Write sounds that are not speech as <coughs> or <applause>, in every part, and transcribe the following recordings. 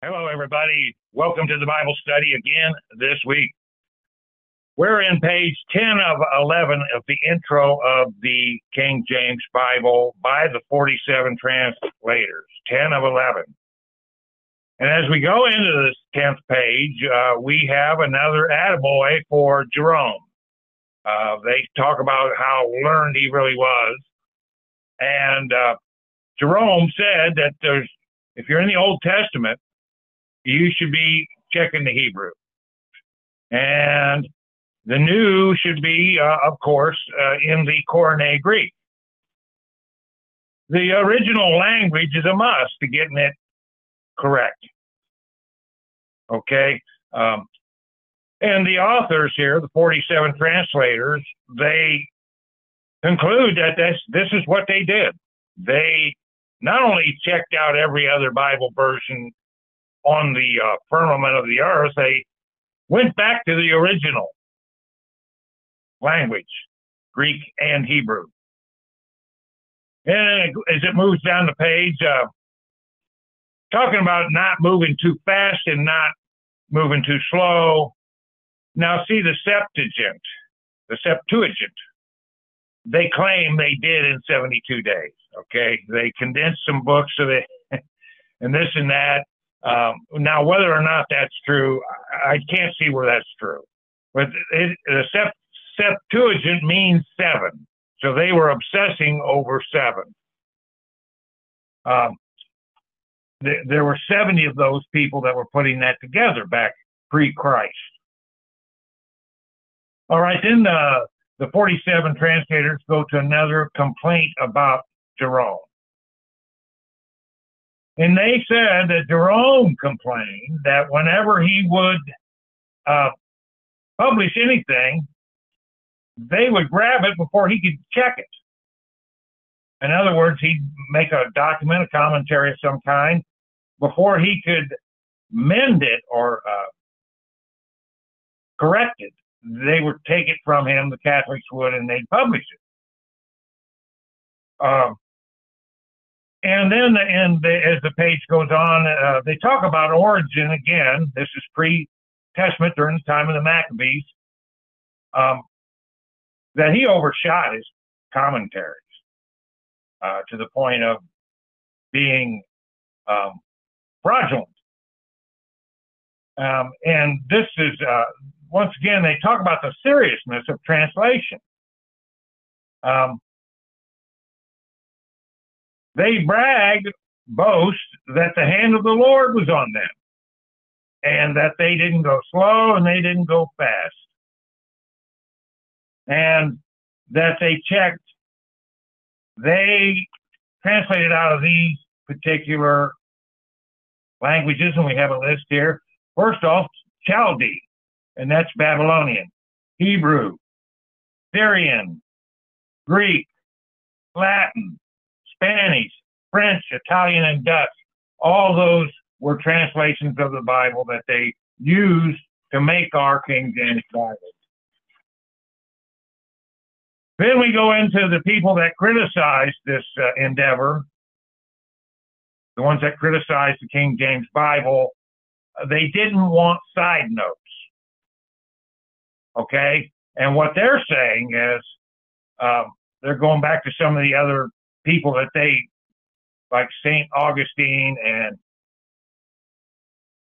Hello, everybody. Welcome to the Bible study again this week. We're in page 10 of 11 of the intro of the King James Bible by the 47 translators, 10 of 11. And as we go into this 10th page, uh, we have another attaboy for Jerome. Uh, they talk about how learned he really was. And uh, Jerome said that there's, if you're in the Old Testament, you should be checking the Hebrew. And the new should be, uh, of course, uh, in the Koine Greek. The original language is a must to getting it correct. Okay? Um, and the authors here, the 47 translators, they conclude that this, this is what they did. They not only checked out every other Bible version on the uh, firmament of the earth, they went back to the original language, Greek and Hebrew. And as it moves down the page, uh, talking about not moving too fast and not moving too slow. Now, see the Septuagint, the Septuagint, they claim they did in 72 days. Okay, they condensed some books of it <laughs> and this and that. Um, now, whether or not that's true, I can't see where that's true. But it, the Septuagint means seven, so they were obsessing over seven. Um, th- there were 70 of those people that were putting that together back pre-Christ. All right, then the the 47 translators go to another complaint about Jerome. And they said that Jerome complained that whenever he would uh, publish anything, they would grab it before he could check it. In other words, he'd make a document, a commentary of some kind, before he could mend it or uh, correct it they would take it from him, the Catholics would, and they'd publish it. Um, and then, and the, as the page goes on, uh, they talk about Origen again. This is pre-Testament during the time of the Maccabees. Um, that he overshot his commentaries uh, to the point of being um, fraudulent. Um, and this is uh, once again, they talk about the seriousness of translation. Um, they brag, boast that the hand of the Lord was on them and that they didn't go slow and they didn't go fast. And that they checked, they translated out of these particular languages, and we have a list here. First off, Chaldee and that's Babylonian, Hebrew, Syrian, Greek, Latin, Spanish, French, Italian, and Dutch. All those were translations of the Bible that they used to make our King James Bible. Then we go into the people that criticized this uh, endeavor, the ones that criticized the King James Bible. Uh, they didn't want side notes. Okay. And what they're saying is um, they're going back to some of the other people that they, like St. Augustine and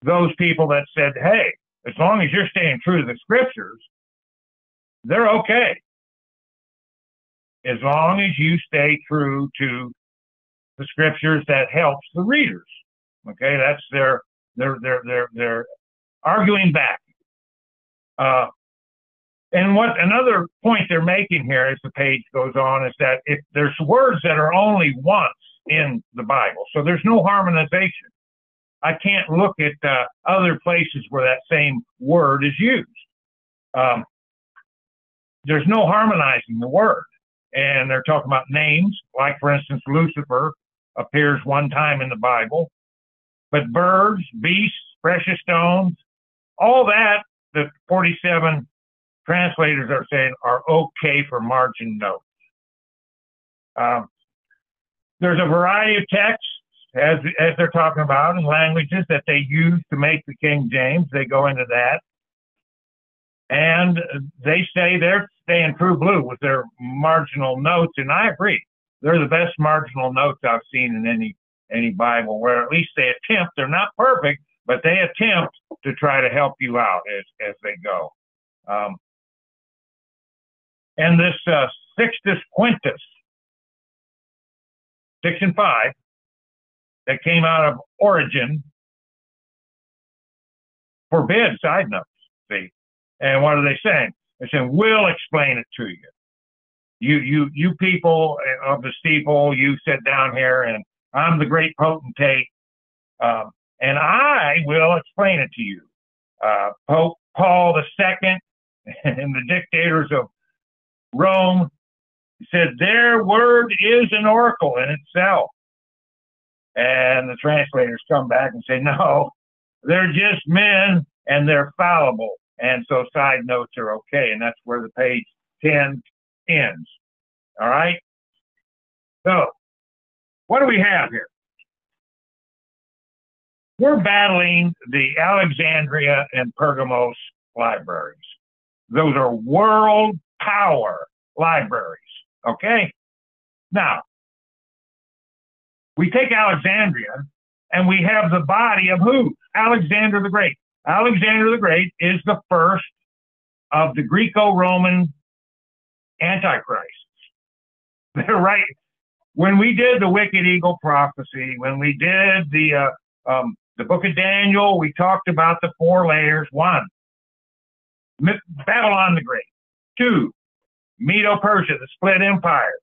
those people that said, hey, as long as you're staying true to the scriptures, they're okay. As long as you stay true to the scriptures that helps the readers. Okay, that's their their their they're they're arguing back. Uh, and what another point they're making here as the page goes on is that if there's words that are only once in the Bible, so there's no harmonization. I can't look at uh, other places where that same word is used. Um, there's no harmonizing the word. And they're talking about names, like for instance, Lucifer appears one time in the Bible, but birds, beasts, precious stones, all that, the 47 translators are saying are okay for margin notes. Um, there's a variety of texts, as as they're talking about, and languages that they use to make the King James. They go into that, and they say they're staying true blue with their marginal notes, and I agree. They're the best marginal notes I've seen in any any Bible, where at least they attempt. They're not perfect, but they attempt to try to help you out as as they go. Um, and this uh, Sixtus Quintus, six and five, that came out of Origin, forbid side notes. See, and what are they saying? They're saying we'll explain it to you. You you you people of the steeple, you sit down here, and I'm the great potentate, um, and I will explain it to you. Uh, Pope Paul II <laughs> and the dictators of Rome said their word is an oracle in itself. And the translators come back and say, no, they're just men and they're fallible. And so side notes are okay. And that's where the page 10 ends. All right? So, what do we have here? We're battling the Alexandria and Pergamos libraries. Those are world power libraries. Okay? Now, we take Alexandria and we have the body of who? Alexander the Great. Alexander the Great is the first of the Greco Roman antichrists. <laughs> They're right. When we did the Wicked Eagle prophecy, when we did the uh, um, the book of Daniel, we talked about the four layers. One, Babylon the Great. Two, Medo Persia, the split empire.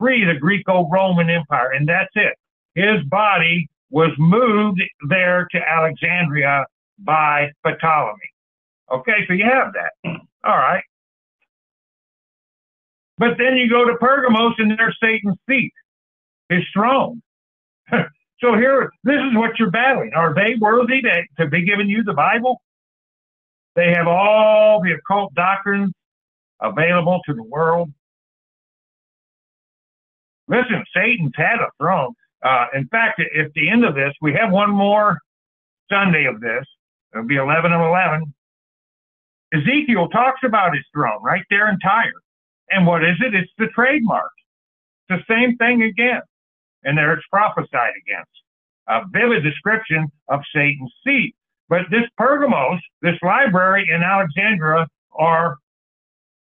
Three, the Greco Roman Empire. And that's it. His body was moved there to Alexandria by Ptolemy. Okay, so you have that. All right. But then you go to Pergamos and there's Satan's seat, his throne. <laughs> so here, this is what you're battling. Are they worthy to, to be giving you the Bible? They have all the occult doctrines available to the world. Listen, Satan's had a throne. Uh, in fact, at the end of this, we have one more Sunday of this. It'll be 11 of 11. Ezekiel talks about his throne right there in Tyre. And what is it? It's the trademark. It's the same thing again. And there it's prophesied against. A vivid description of Satan's seat. But this Pergamos, this library in Alexandria, are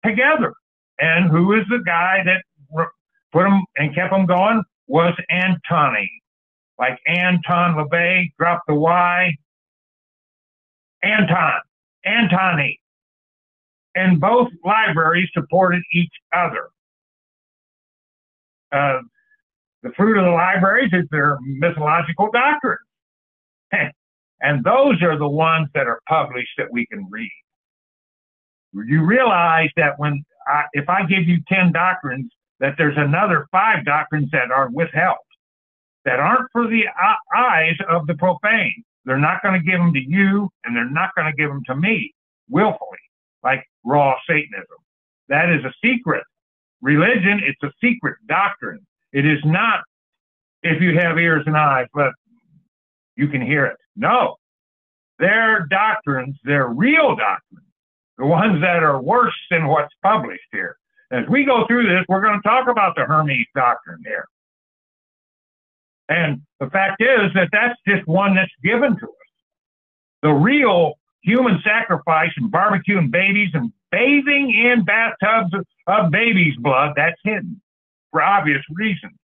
together. And who is the guy that put them and kept them going? Was Antony. Like Anton LaVey, drop the Y. Anton, Antony. And both libraries supported each other. Uh, the fruit of the libraries is their mythological doctrine. <laughs> and those are the ones that are published that we can read you realize that when I, if I give you 10 doctrines, that there's another five doctrines that are withheld, that aren't for the eyes of the profane. They're not going to give them to you, and they're not going to give them to me willfully, like raw Satanism. That is a secret. Religion, it's a secret doctrine. It is not if you have ears and eyes, but you can hear it. No. Their doctrines, their real doctrines, the ones that are worse than what's published here. As we go through this, we're going to talk about the Hermes doctrine here. And the fact is that that's just one that's given to us. The real human sacrifice and barbecuing babies and bathing in bathtubs of, babies' blood, that's hidden for obvious reasons.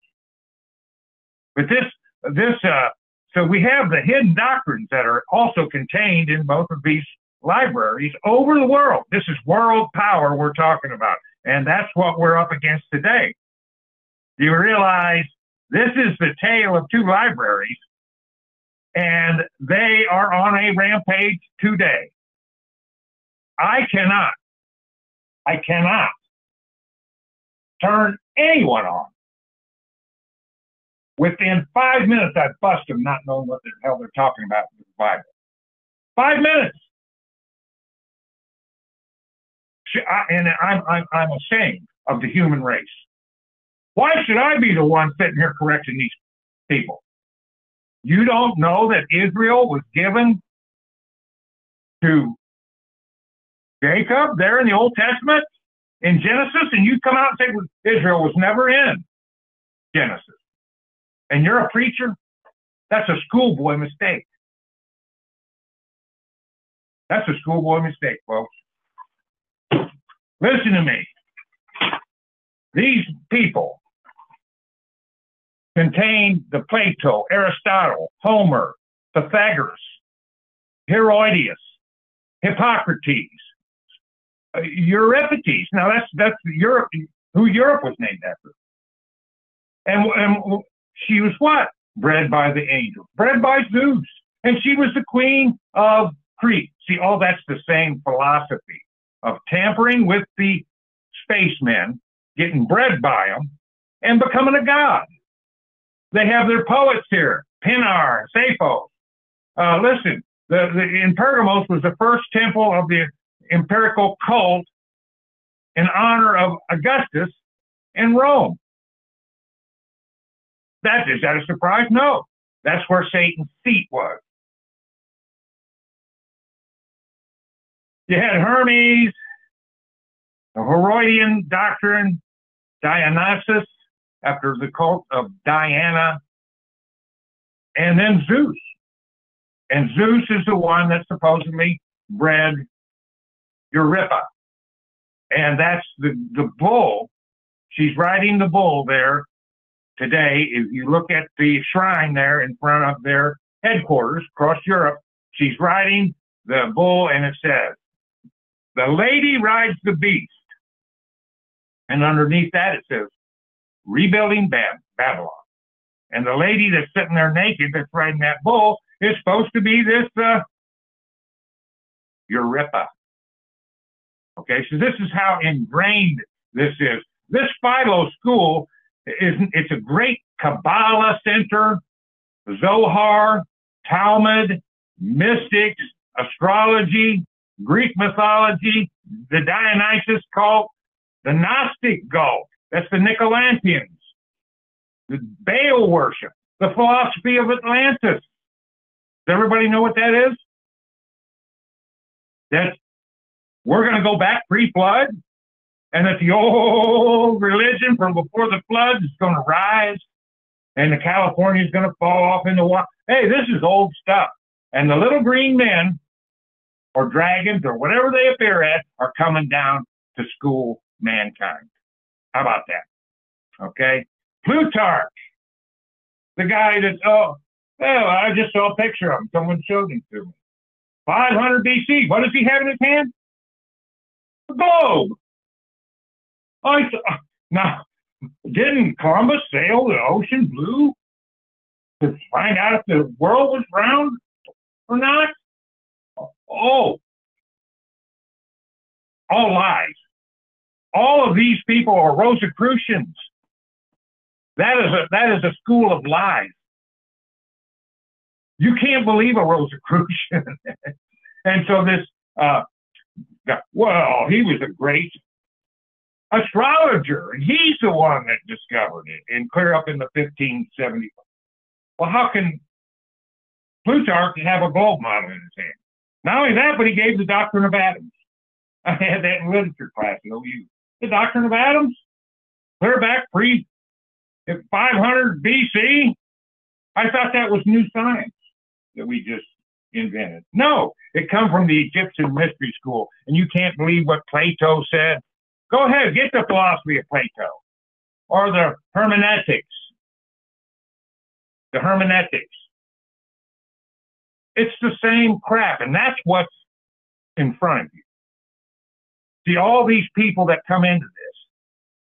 But this, this, uh, so we have the hidden doctrines that are also contained in both of these libraries over the world. This is world power we're talking about. And that's what we're up against today. You realize this is the tale of two libraries, and they are on a rampage today. I cannot, I cannot turn anyone on. Within five minutes, I'd bust them not knowing what the hell they're talking about in the Bible. Five minutes. And I'm, I'm, I'm ashamed of the human race. Why should I be the one sitting here correcting these people? You don't know that Israel was given to Jacob there in the Old Testament in Genesis, and you come out and say Israel was never in Genesis. And you're a preacher? That's a schoolboy mistake. That's a schoolboy mistake, folks. Listen to me. These people contain the Plato, Aristotle, Homer, Pythagoras, Herodias, Hippocrates, uh, Euripides. Now that's that's Europe, who Europe was named after. And, and she was what? Bred by the angel, bred by Zeus. And she was the queen of Crete. See, all that's the same philosophy of tampering with the spacemen, getting bred by them, and becoming a god. They have their poets here, Pindar, Sappho. Uh, listen, the, the, in Pergamos was the first temple of the empirical cult in honor of Augustus in Rome. That is that a surprise? No. That's where Satan's seat was. You had Hermes, the Herodian doctrine, Dionysus, after the cult of Diana, and then Zeus. And Zeus is the one that supposedly bred Europa. And that's the, the bull. She's riding the bull there today. If you look at the shrine there in front of their headquarters across Europe, she's riding the bull and it says, the lady rides the beast. And underneath that it says, rebuilding Bab- Babylon. And the lady that's sitting there naked that's riding that bull is supposed to be this uh, Europa. Okay, so this is how ingrained this is. This Philo school is it's a great Kabbalah center, Zohar, Talmud, mystics, astrology, Greek mythology, the Dionysus cult, the Gnostic cult, that's the Nicolaitans, the Baal worship, the philosophy of Atlantis. Does everybody know what that is? That we're going to go back pre-flood, and that the old religion from before the flood is going to rise, and the California is going to fall off in the water. Hey, this is old stuff. And the little green men, or dragons, or whatever they appear as, are coming down to school mankind. How about that? Okay. Plutarch, the guy that, oh, well, I just saw a picture of him. Someone showed him to me. 500 BC. What does he have in his hand? A globe. I uh, now didn't Columbus sail the ocean blue to find out if the world was round or not? Oh, all lies. All of these people are Rosicrucians. That is a that is a school of lies. You can't believe a Rosicrucian. <laughs> and so this, uh, well, he was a great astrologer, and he's the one that discovered it, and clear up in the 1570s. Well, how can Plutarch have a globe model in his hand? Not only that, but he gave the doctrine of atoms. <laughs> I had that in literature class at OU. The doctrine of atoms, clear back pre 500 BC. I thought that was new science that we just invented. No, it come from the Egyptian mystery school, and you can't believe what Plato said. Go ahead, get the philosophy of Plato or the hermeneutics. The hermeneutics. It's the same crap, and that's what's in front of you. See, all these people that come into this,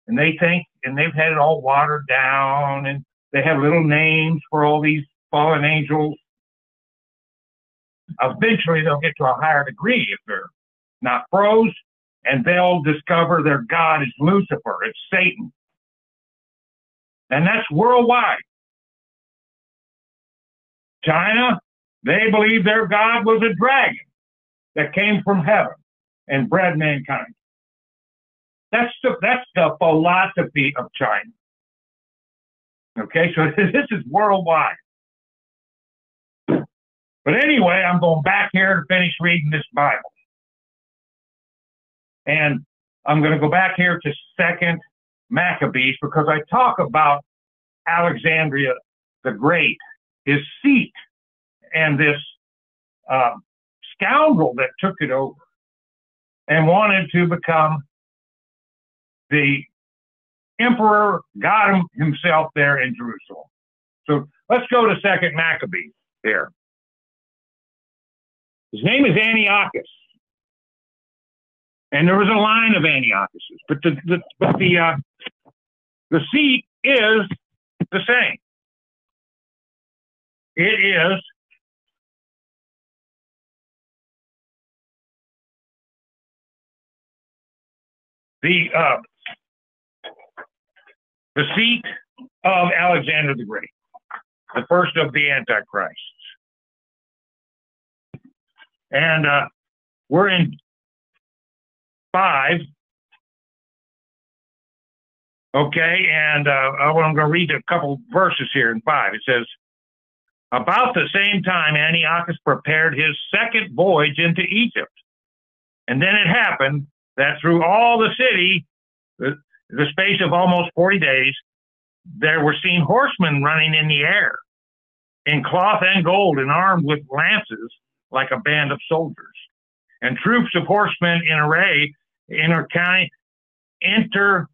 and they think, and they've had it all watered down, and they have little names for all these fallen angels. Eventually, they'll get to a higher degree if they're not pros, and they'll discover their God is Lucifer, it's Satan. And that's worldwide. China, they believed their God was a dragon that came from heaven and bred mankind. That's the that's the philosophy of China. Okay, so <laughs> this is worldwide. But anyway, I'm going back here to finish reading this Bible. And I'm going to go back here to Second Maccabees because I talk about Alexandria the Great, his seat, and this uh, scoundrel that took it over and wanted to become the emperor, God himself there in Jerusalem. So let's go to Second Maccabees here. His name is Antiochus. And there was a line of Antiochuses, but the, the but the uh, the seat is the same. It is the uh, the seat of Alexander the Great, the first of the Antichrists. And uh, we're in five. Okay, and uh, I'm going to read a couple verses here in five. It says, About the same time, Antiochus prepared his second voyage into Egypt. And then it happened that through all the city, the, the space of almost 40 days, there were seen horsemen running in the air in cloth and gold and armed with lances like a band of soldiers, and troops of horsemen in array, inter, enter,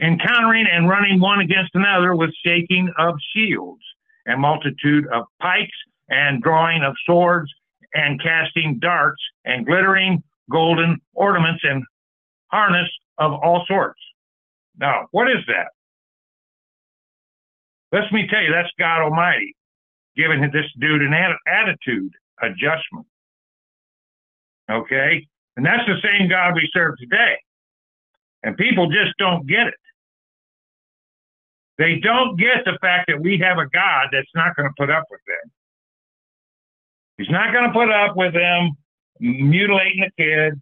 encountering and running one against another with shaking of shields, and multitude of pikes, and drawing of swords, and casting darts, and glittering golden ornaments, and harness of all sorts. Now, what is that? Let me tell you, that's God Almighty giving this dude an attitude adjustment. Okay? And that's the same God we serve today. And people just don't get it. They don't get the fact that we have a God that's not going to put up with them. He's not going to put up with them mutilating the kids,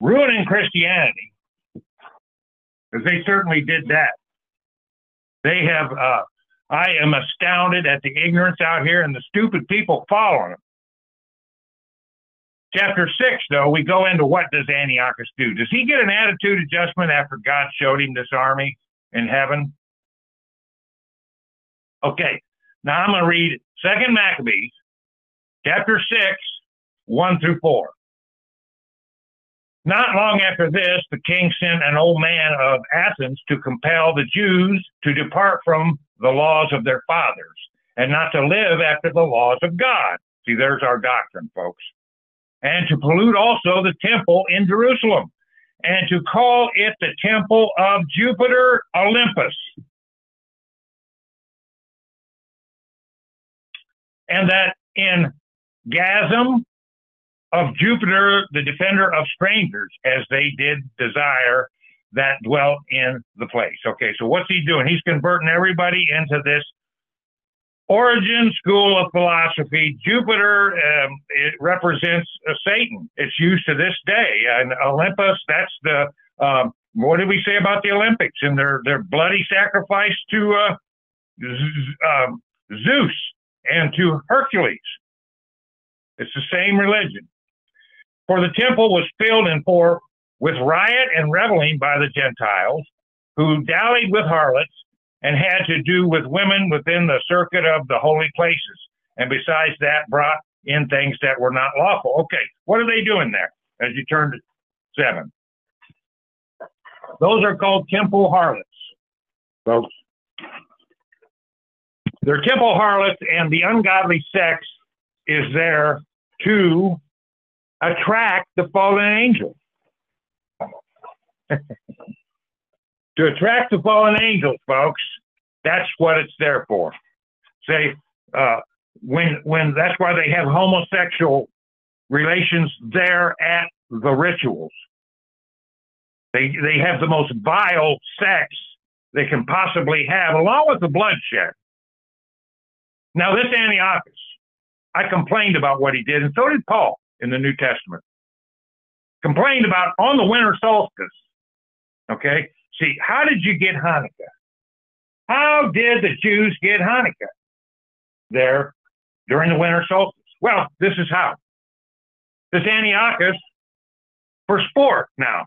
ruining Christianity, because they certainly did that. They have uh, I am astounded at the ignorance out here and the stupid people following them. Chapter 6, though, we go into what does Antiochus do? Does he get an attitude adjustment after God showed him this army in heaven? Okay, now I'm going to read Second Maccabees, chapter 6, 1 through 4. Not long after this, the king sent an old man of Athens to compel the Jews to depart from the laws of their fathers and not to live after the laws of God. See, there's our doctrine, folks. And to pollute also the temple in Jerusalem and to call it the temple of Jupiter Olympus. And that in Garizim of Jupiter, the defender of strangers, as they did desire that dwelt in the place. Okay, so what's he doing? He's converting everybody into this origin school of philosophy. Jupiter um, it represents uh, Satan. It's used to this day, and Olympus. That's the um, what did we say about the Olympics and their their bloody sacrifice to uh, um, Zeus and to Hercules? It's the same religion. For the temple was filled in for with riot and reveling by the Gentiles, who dallied with harlots and had to do with women within the circuit of the holy places. And besides that, brought in things that were not lawful. Okay, what are they doing there as you turn to seven? Those are called temple harlots, folks. They're temple harlots, and the ungodly sex is there to attract the fallen angels. <laughs> to attract the fallen angels, folks. That's what it's there for. Say, uh, when when that's why they have homosexual relations there at the rituals. They they have the most vile sex they can possibly have, along with the bloodshed. Now, this Antiochus, I complained about what he did, and so did Paul in the New Testament. Complained about on the winter solstice Okay. See, how did you get Hanukkah? How did the Jews get Hanukkah? there during the winter solstice. Well, this is how. This Antiochus for sport now.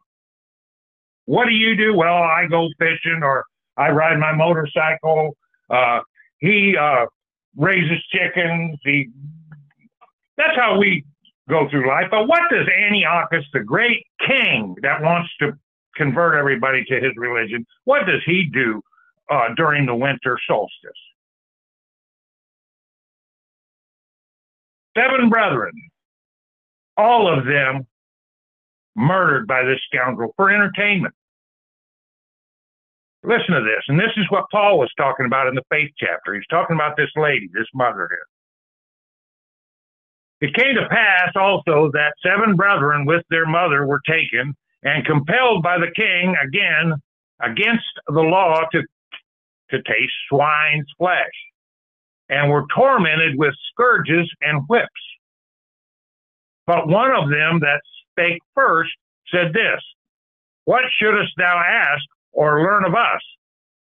What do you do? Well, I go fishing or I ride my motorcycle. Uh, he uh, raises chickens. He that's how we go through life. But what does Antiochus, the great king that wants to convert everybody to his religion, what does he do uh, during the winter solstice? Seven brethren, all of them murdered by this scoundrel for entertainment. Listen to this, and this is what Paul was talking about in the faith chapter. He's talking about this lady, this mother here. It came to pass also that seven brethren with their mother were taken and compelled by the king again against the law to, to taste swine's flesh, and were tormented with scourges and whips. But one of them that spake first said this What shouldest thou ask or learn of us?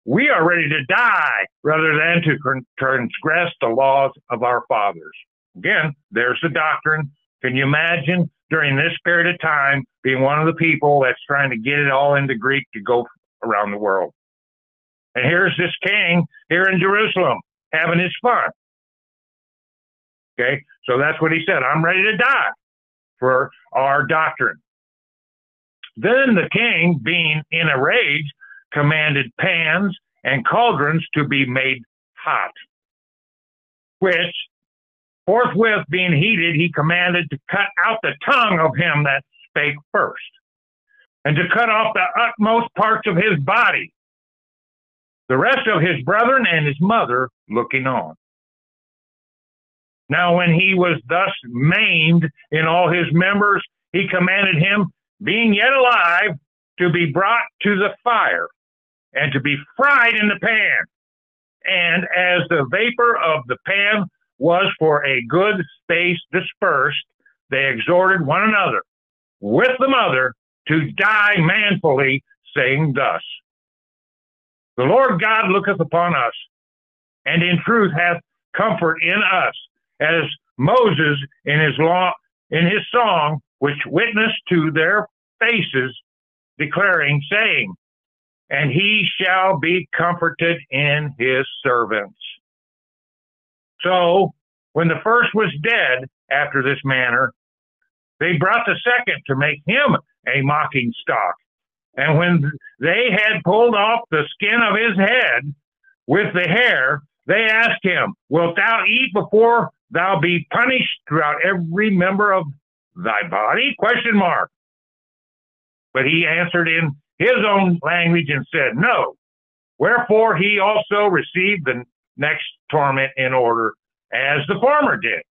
We are ready to die rather than to transgress the laws of our fathers. Again, there's the doctrine. Can you imagine during this period of time being one of the people that's trying to get it all into Greek to go around the world? And here's this king here in Jerusalem having his fun. Okay, so that's what he said. I'm ready to die for our doctrine. Then the king, being in a rage, commanded pans and cauldrons to be made hot, which forthwith being heated, he commanded to cut out the tongue of him that spake first, and to cut off the utmost parts of his body, the rest of his brethren and his mother looking on. Now, when he was thus maimed in all his members, he commanded him, being yet alive, to be brought to the fire and to be fried in the pan. And as the vapor of the pan was for a good space dispersed, they exhorted one another with the mother to die manfully, saying thus The Lord God looketh upon us, and in truth hath comfort in us, as Moses in his law in his song, which witnessed to their faces, declaring, saying, And he shall be comforted in his servants. So when the first was dead after this manner, they brought the second to make him a mocking stock. And when they had pulled off the skin of his head with the hair, they asked him, Wilt thou eat before thou be punished throughout every member of thy body? Question mark. But he answered in his own language and said, No. Wherefore he also received the next torment in order as the former did.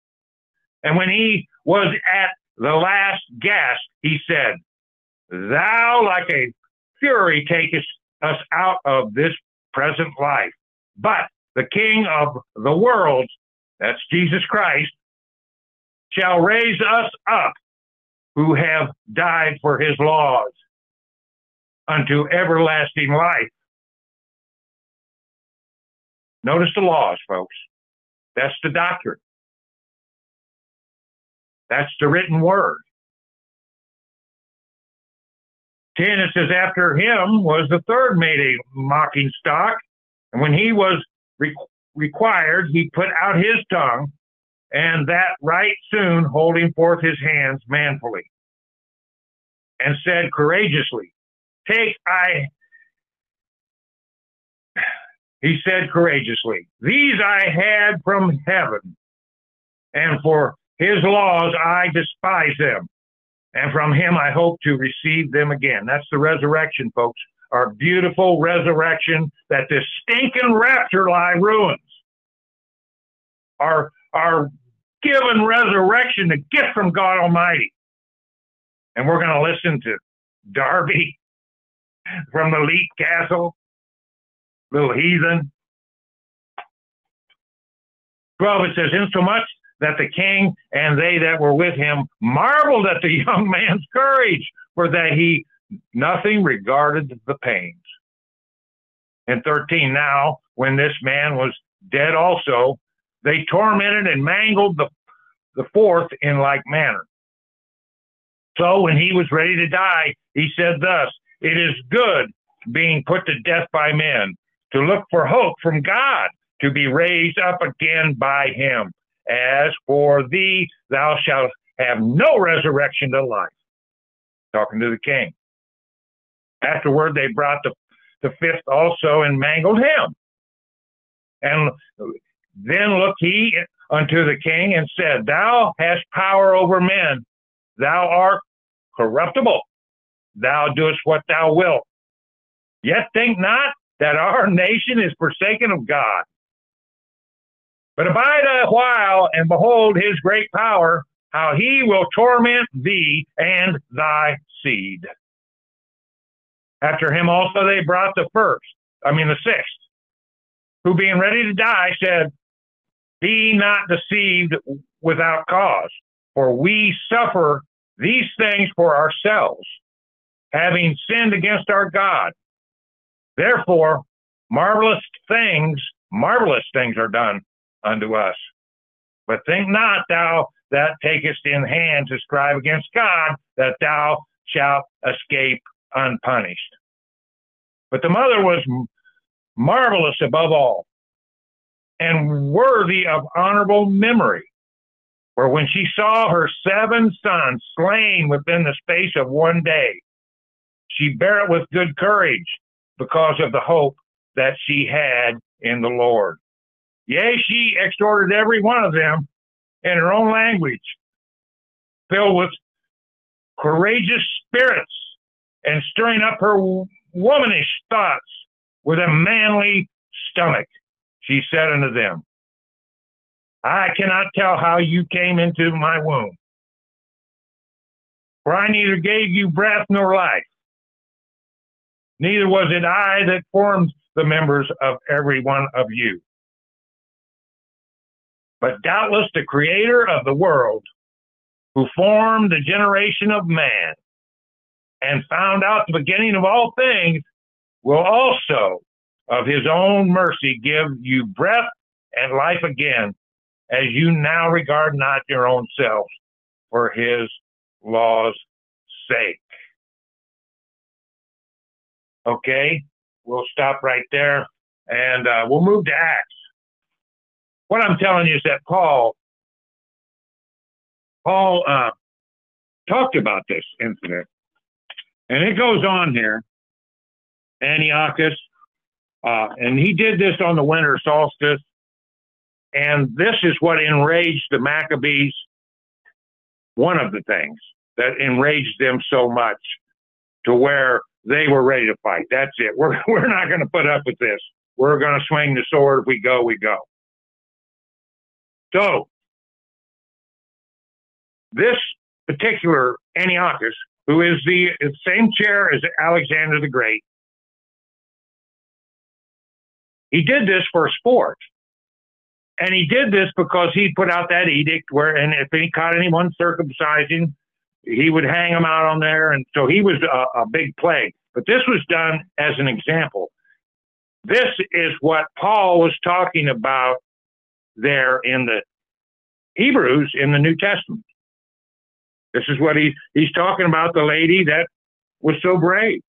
And when he was at the last gasp, he said, Thou like a fury takest us out of this present life. But the King of the world, that's Jesus Christ, shall raise us up who have died for his laws unto everlasting life. Notice the laws, folks. That's the doctrine. That's the written word. 10, it says, after him was the third made a mocking stock. And when he was re- required, he put out his tongue, and that right soon holding forth his hands manfully, and said courageously, Take I he said courageously, These I had from heaven, and for his laws I despise them, and from him I hope to receive them again. That's the resurrection, folks. Our beautiful resurrection that this stinking rapture lie ruins. Our, our given resurrection, a gift from God Almighty. And we're going to listen to Darby from the Leet Castle little heathen. 12, it says, Insomuch that the king and they that were with him marveled at the <laughs> young man's courage, for that he nothing regarded the pains. And 13, now, when this man was dead also, they tormented and mangled the, the fourth in like manner. So when he was ready to die, he said thus, It is good being put to death by men, to look for hope from God, to be raised up again by him. As for thee, thou shalt have no resurrection to life. Talking to the king. Afterward, they brought the, the fifth also and mangled him. And then looked he unto the king and said, Thou hast power over men. Thou art corruptible. Thou doest what thou wilt. Yet think not that our nation is forsaken of God. But abide a while and behold his great power, how he will torment thee and thy seed. After him also they brought the first, I mean the sixth, who being ready to die said, Be not deceived without cause, for we suffer these things for ourselves, having sinned against our God. Therefore, marvelous things, marvelous things are done unto us. But think not thou that takest in hand to strive against God, that thou shalt escape unpunished. But the mother was marvelous above all and worthy of honorable memory. For when she saw her seven sons slain within the space of one day, she bare it with good courage because of the hope that she had in the Lord. Yea, she exhorted every one of them in her own language, filled with courageous spirits and stirring up her womanish thoughts with a manly stomach. She said unto them, I cannot tell how you came into my womb, for I neither gave you breath nor life, neither was it I that formed the members of every one of you. But doubtless the creator of the world, who formed the generation of man and found out the beginning of all things, will also of his own mercy give you breath and life again, as you now regard not your own selves for his law's sake. Okay, we'll stop right there and uh, we'll move to Acts. What I'm telling you is that Paul, Paul uh, talked about this incident, and it goes on here. Antiochus, uh, and he did this on the winter solstice, and this is what enraged the Maccabees. One of the things that enraged them so much to where they were ready to fight. That's it. We're, <laughs> we're not going to put up with this. We're going to swing the sword. If we go, we go. So, this particular Antiochus, who is the same chair as Alexander the Great, he did this for sport. And he did this because he put out that edict where, and if he caught anyone circumcising, he would hang them out on there. And so he was a, a big plague. But this was done as an example. This is what Paul was talking about there in the Hebrews in the New Testament. This is what he, he's talking about the lady that was so brave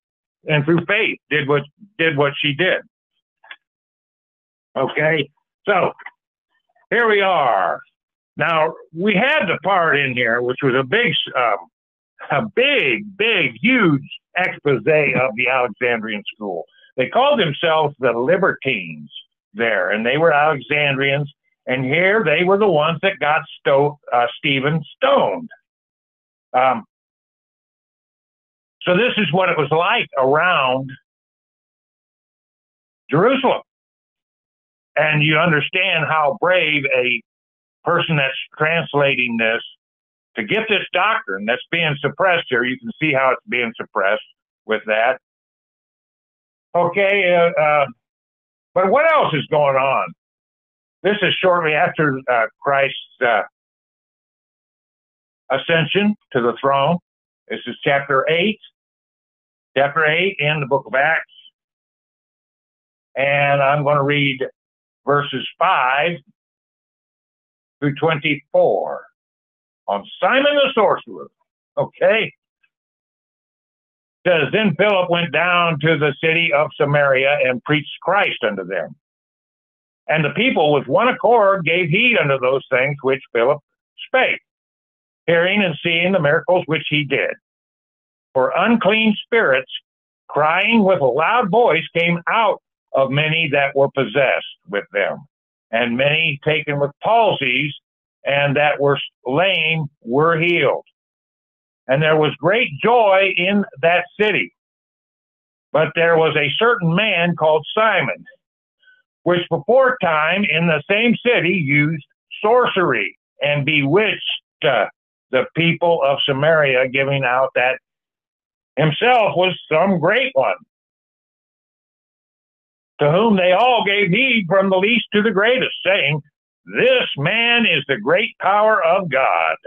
and through faith did what did what she did. Okay, so here we are. Now we had the part in here, which was a big, um, a big, big, huge expose of the Alexandrian school. They called themselves the Libertines there, and they were Alexandrians. And here they were the ones that got sto- uh, Stephen stoned. Um, so this is what it was like around Jerusalem and you understand how brave a person that's translating this to get this doctrine that's being suppressed here. You can see how it's being suppressed with that. Okay, uh, uh, but what else is going on? This is shortly after uh, Christ's uh, ascension to the throne. This is chapter 8, chapter 8 in the book of Acts. And I'm going to read verses 5 through 24 on Simon the sorcerer. Okay? says, Then Philip went down to the city of Samaria and preached Christ unto them. And the people with one accord gave heed unto those things which Philip spake, hearing and seeing the miracles which he did. For unclean spirits, crying with a loud voice, came out of many that were possessed with them, and many taken with palsies, and that were lame were healed. And there was great joy in that city. But there was a certain man called Simon, which before time in the same city used sorcery and bewitched uh, the people of Samaria, giving out that himself was some great one, to whom they all gave heed from the least to the greatest, saying, This man is the great power of God.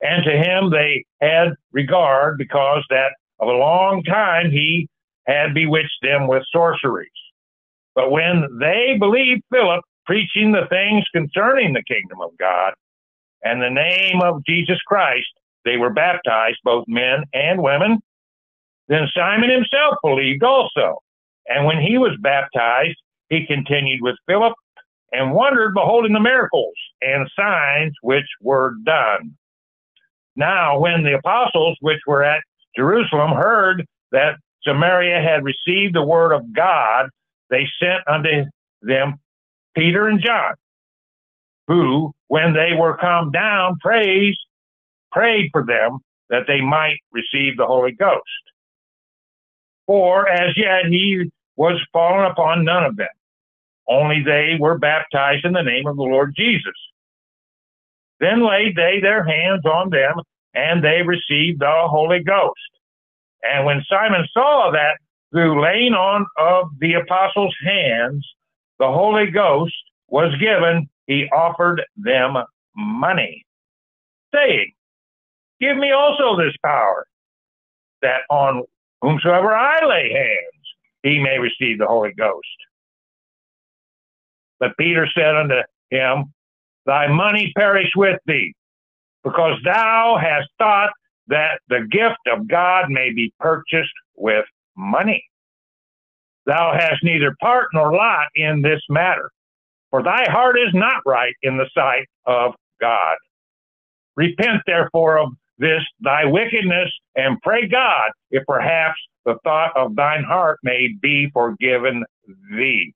And to him they had regard because that of a long time he had bewitched them with sorceries. But when they believed Philip preaching the things concerning the kingdom of God and the name of Jesus Christ, they were baptized, both men and women. Then Simon himself believed also. And when he was baptized, he continued with Philip and wondered, beholding the miracles and signs which were done. Now, when the apostles which were at Jerusalem heard that Samaria had received the word of God, they sent unto them Peter and John, who, when they were come down, praised, prayed for them that they might receive the Holy Ghost. For as yet he was fallen upon none of them, only they were baptized in the name of the Lord Jesus. Then laid they their hands on them, and they received the Holy Ghost. And when Simon saw that through laying on of the apostles' hands, the Holy Ghost was given, he offered them money, saying, Give me also this power, that on whomsoever I lay hands, he may receive the Holy Ghost. But Peter said unto him, Thy money perish with thee, because thou hast thought that the gift of God may be purchased with money. Thou hast neither part nor lot in this matter, for thy heart is not right in the sight of God. Repent therefore of this thy wickedness, and pray God if perhaps the thought of thine heart may be forgiven thee.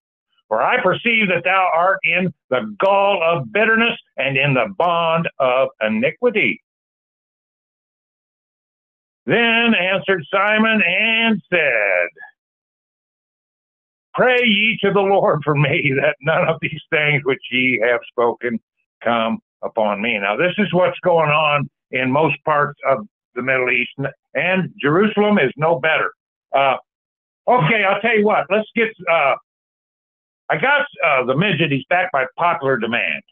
For I perceive that thou art in the gall of bitterness and in the bond of iniquity. Then answered Simon and said, Pray ye to the Lord for me <laughs> that none of these things which ye have spoken come upon me. Now, this is what's going on in most parts of the Middle East, and Jerusalem is no better. Uh, okay, I'll tell you what. Let's get. Uh, I got uh, the midget. He's back by popular demand,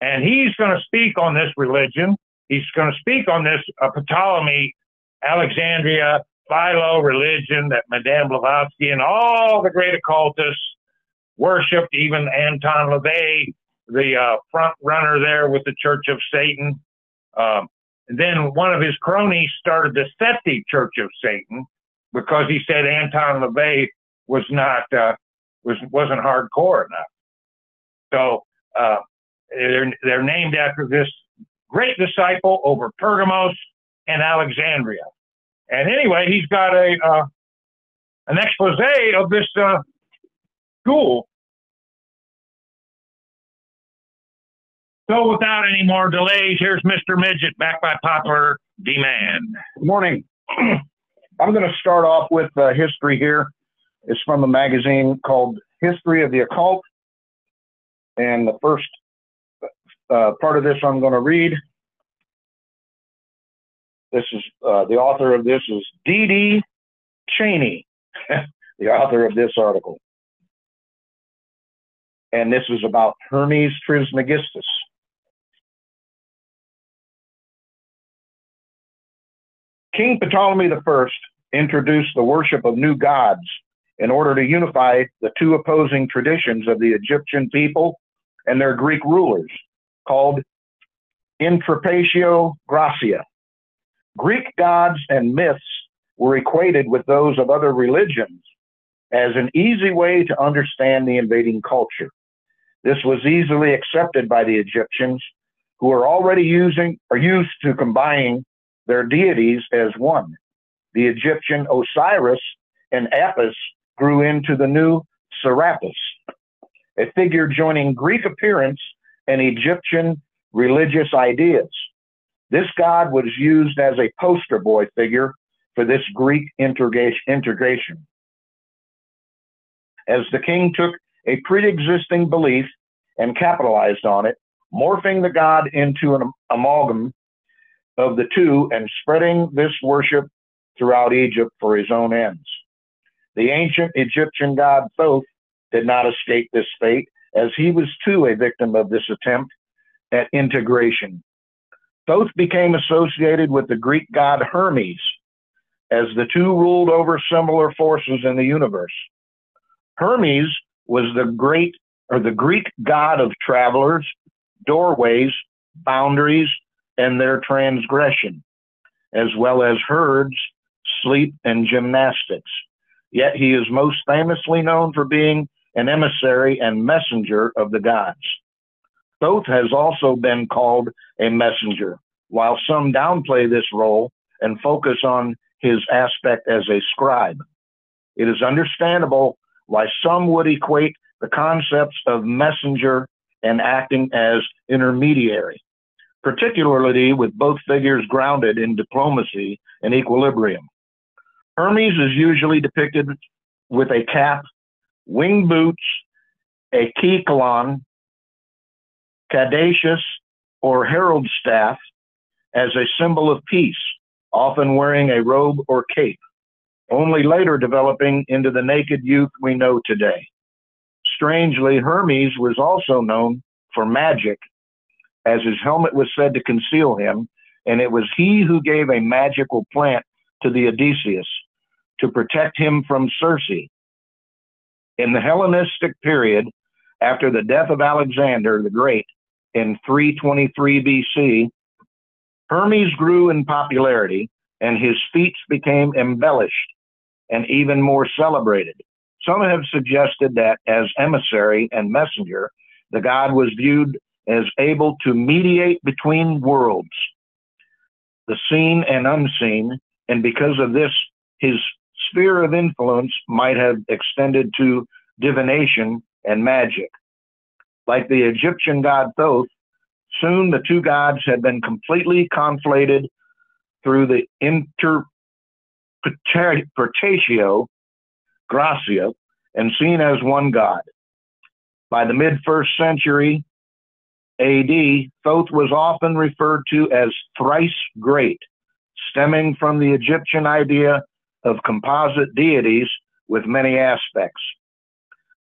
and he's going to speak on this religion. He's going to speak on this uh, Ptolemy, Alexandria, Philo religion that Madame Blavatsky and all the great occultists worshipped. Even Anton LaVey, the uh, front runner there with the Church of Satan. Um, then one of his cronies started the Seti Church of Satan because he said Anton LaVey was not uh, was wasn't hardcore enough. So uh, they're they're named after this great disciple over Pergamos and Alexandria. And anyway, he's got a uh, an expose of this uh, school So without any more delays, here's Mr. Midget back by popular demand. Good morning. <clears throat> I'm going to start off with uh, history here. It's from a magazine called History of the Occult. And the first uh, part of this I'm going to read. This is uh, the author of this is D.D. Cheney, <laughs> the author of this article. And this is about Hermes Trismegistus. King Ptolemy I introduced the worship of new gods in order to unify the two opposing traditions of the Egyptian people and their Greek rulers, called Interpretatio Graeca. Greek gods and myths were equated with those of other religions as an easy way to understand the invading culture. This was easily accepted by the Egyptians, who were already using or used to combining their deities as one. The Egyptian Osiris and Apis grew into the new Serapis, a figure joining Greek appearance and Egyptian religious ideas. This god was used as a poster boy figure for this Greek integration. As the king took a pre existing belief and capitalized on it, morphing the god into an amalgam of the two and spreading this worship throughout Egypt for his own ends. The ancient Egyptian god Thoth did not escape this fate, as he was too a victim of this attempt at integration. Thoth became associated with the Greek god Hermes, as the two ruled over similar forces in the universe. Hermes was the great or the Greek god of travelers, doorways, boundaries, and their transgression, as well as herds, sleep, and gymnastics. Yet he is most famously known for being an emissary and messenger of the gods. Thoth has also been called a messenger, while some downplay this role and focus on his aspect as a scribe. It is understandable why some would equate the concepts of messenger and acting as intermediary, particularly with both figures grounded in diplomacy and equilibrium. Hermes is usually depicted with a cap, winged boots, a kerykeion, caduceus, or herald staff as a symbol of peace, often wearing a robe or cape, only later developing into the naked youth we know today. Strangely, Hermes was also known for magic, as his helmet was said to conceal him, and it was he who gave a magical plant to the Odysseus to protect him from Circe. In the Hellenistic period, after the death of Alexander the Great in 323 BC, Hermes grew in popularity and his feats became embellished and even more celebrated. Some have suggested that as emissary and messenger, the god was viewed as able to mediate between worlds, the seen and unseen, and because of this, his sphere of influence might have extended to divination and magic. Like the Egyptian god Thoth, soon the two gods had been completely conflated through the interpretatio graeca and seen as one god. By the mid first century AD, Thoth was often referred to as thrice great, stemming from the Egyptian idea of composite deities with many aspects.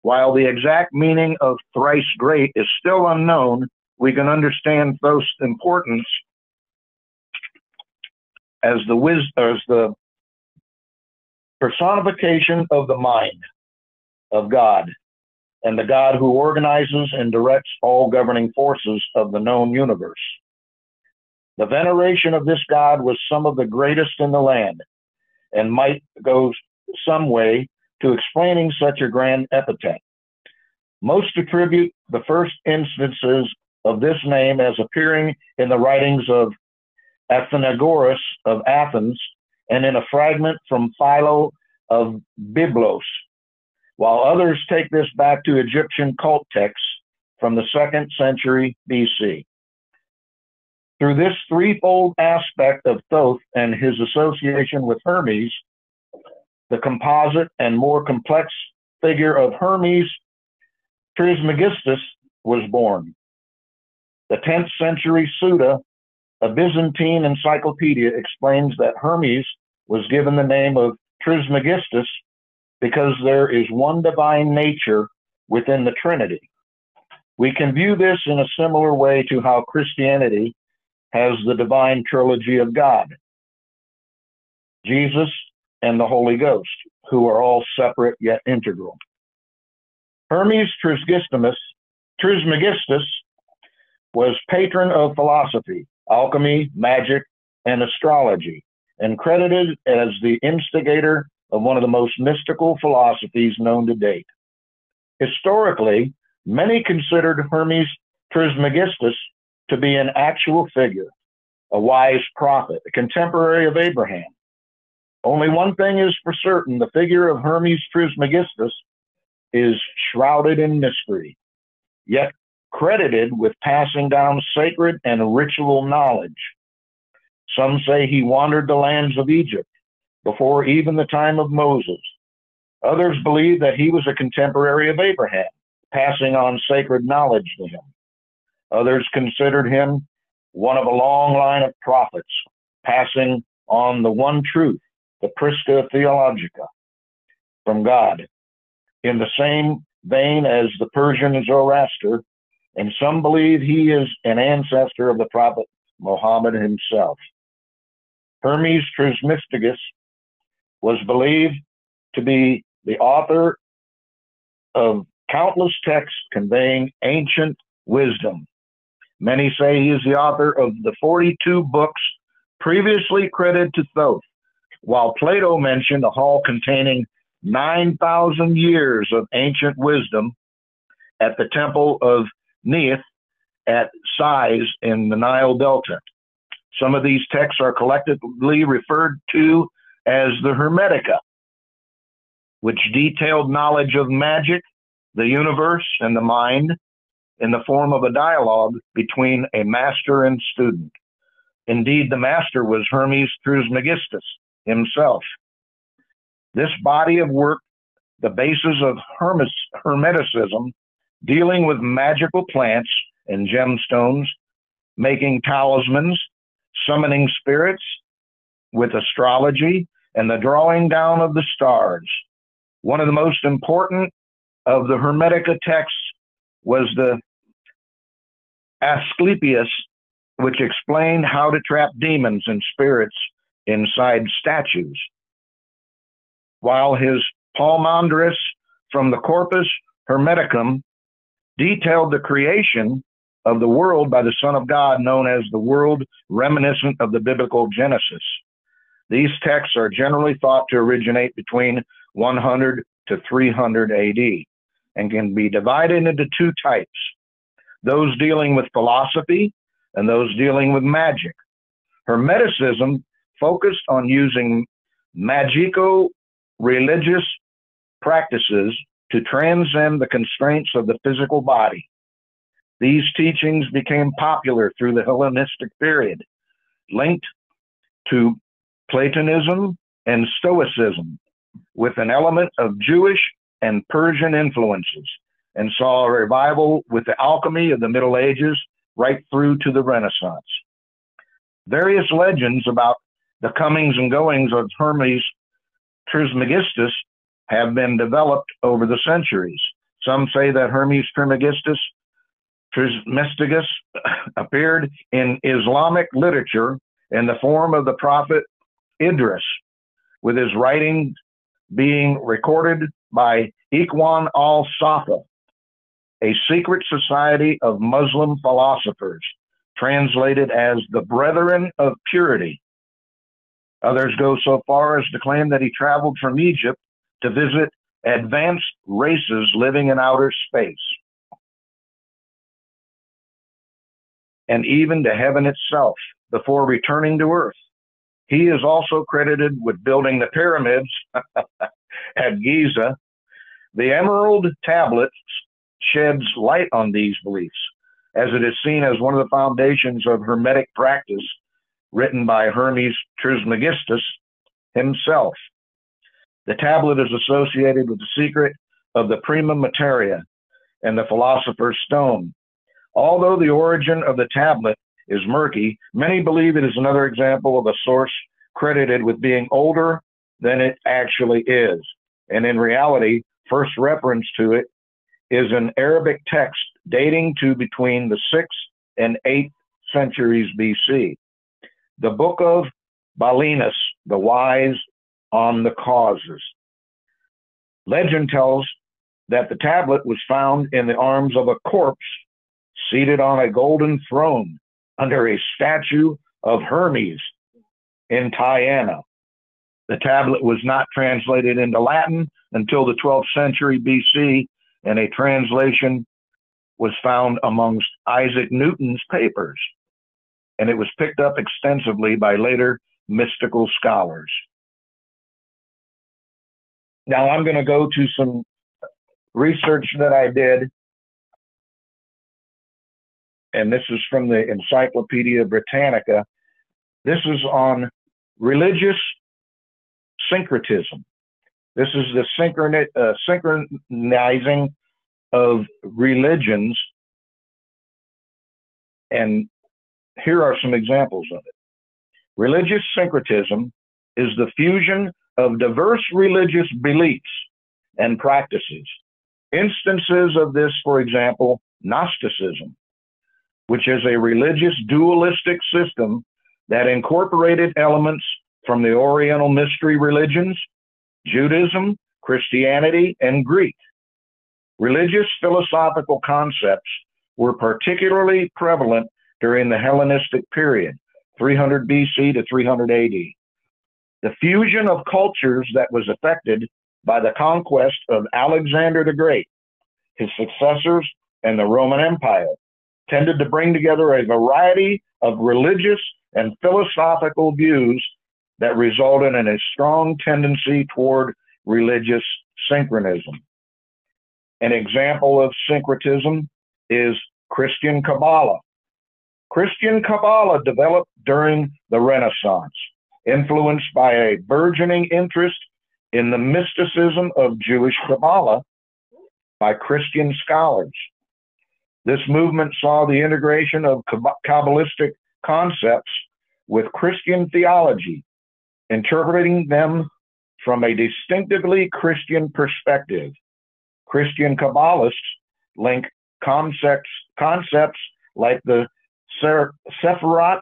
While the exact meaning of thrice great is still unknown, we can understand Thoth's importance as the wis- as the personification of the mind of God and the God who organizes and directs all governing forces of the known universe. The veneration of this God was some of the greatest in the land and might go some way to explaining such a grand epithet. Most attribute the first instances of this name as appearing in the writings of Athenagoras of Athens and in a fragment from Philo of Byblos, while others take this back to Egyptian cult texts from the second century BC. Through this threefold aspect of Thoth and his association with Hermes, the composite and more complex figure of Hermes Trismegistus was born. The 10th century Suda, a Byzantine encyclopedia, explains that Hermes was given the name of Trismegistus because there is one divine nature within the Trinity. We can view this in a similar way to how Christianity has the divine trilogy of God Jesus and the Holy Ghost, who are all separate yet integral. Hermes Trismegistus Trismegistus was patron of philosophy, alchemy, magic, and astrology, and credited as the instigator of one of the most mystical philosophies known to date. Historically, many considered Hermes Trismegistus to be an actual figure, a wise prophet, a contemporary of Abraham. Only one thing is for certain the figure of Hermes Trismegistus is shrouded in mystery, yet credited with passing down sacred and ritual knowledge. Some say he wandered the lands of Egypt before even the time of Moses. Others believe that he was a contemporary of Abraham, passing on sacred knowledge to him. Others considered him one of a long line of prophets, passing on the one truth, the Prisca Theologica, from God, in the same vein as the Persian Zoroaster, and some believe he is an ancestor of the prophet Muhammad himself. Hermes Trismegistus was believed to be the author of countless texts conveying ancient wisdom. Many say he is the author of the 42 books previously credited to Thoth, while Plato mentioned a hall containing 9,000 years of ancient wisdom at the temple of Neith at Sais in the Nile Delta. Some of these texts are collectively referred to as the Hermetica, which detailed knowledge of magic, the universe, and the mind in the form of a dialogue between a master and student. Indeed, the master was Hermes Trismegistus himself. This body of work, the basis of Hermes, Hermeticism, dealing with magical plants and gemstones, making talismans, summoning spirits with astrology, and the drawing down of the stars. One of the most important of the Hermetica texts was the Asclepius, which explained how to trap demons and spirits inside statues. While his Poimandres from the Corpus Hermeticum detailed the creation of the world by the Son of God, known as the world reminiscent of the biblical Genesis. These texts are generally thought to originate between 100 to 300 AD and can be divided into two types those dealing with philosophy and those dealing with magic. Hermeticism focused on using magico religious practices to transcend the constraints of the physical body. These teachings became popular through the Hellenistic period, linked to Platonism, and Stoicism, with an element of Jewish and Persian influences, and saw a revival with the alchemy of the Middle Ages right through to the Renaissance. Various legends about the comings and goings of Hermes Trismegistus have been developed over the centuries. Some say that Hermes Trismegistus Trismegistus <coughs> appeared in Islamic literature in the form of the prophet Idris, with his writings being recorded by Ikhwan al Safa, a secret society of Muslim philosophers, translated as the Brethren of Purity. Others go so far as to claim that he traveled from Egypt to visit advanced races living in outer space, and even to heaven itself before returning to earth. He is also credited with building the pyramids <laughs> at Giza. The Emerald tablet sheds light on these beliefs, as it is seen as one of the foundations of Hermetic practice written by Hermes Trismegistus himself. The tablet is associated with the secret of the prima materia and the philosopher's stone. Although the origin of the tablet is murky, many believe it is another example of a source credited with being older than it actually is. And in reality, first reference to it is an Arabic text dating to between the 6th and 8th centuries BC. The Book of Balinus, the Wise on the Causes. Legend tells that the tablet was found in the arms of a corpse seated on a golden throne under a statue of Hermes in Tyana. The tablet was not translated into Latin until the 12th century BC, and a translation was found amongst Isaac Newton's papers, and it was picked up extensively by later mystical scholars. Now I'm going to go to some research that I did, and this is from the Encyclopedia Britannica. This is on religious syncretism. This is the uh, synchronizing of religions. And here are some examples of it. Religious syncretism is the fusion of diverse religious beliefs and practices. Instances of this, for example, Gnosticism, which is a religious dualistic system that incorporated elements from the Oriental mystery religions, Judaism, Christianity, and Greek. Religious philosophical concepts were particularly prevalent during the Hellenistic period, 300 BC to 300 AD. The fusion of cultures that was affected by the conquest of Alexander the Great, his successors, and the Roman Empire tended to bring together a variety of religious and philosophical views that resulted in a strong tendency toward religious synchronism. An example of syncretism is Christian Kabbalah. Christian Kabbalah developed during the Renaissance, influenced by a burgeoning interest in the mysticism of Jewish Kabbalah by Christian scholars. This movement saw the integration of Kabbalistic concepts with Christian theology, interpreting them from a distinctively Christian perspective. Christian Kabbalists link concepts, concepts like the Sephirot,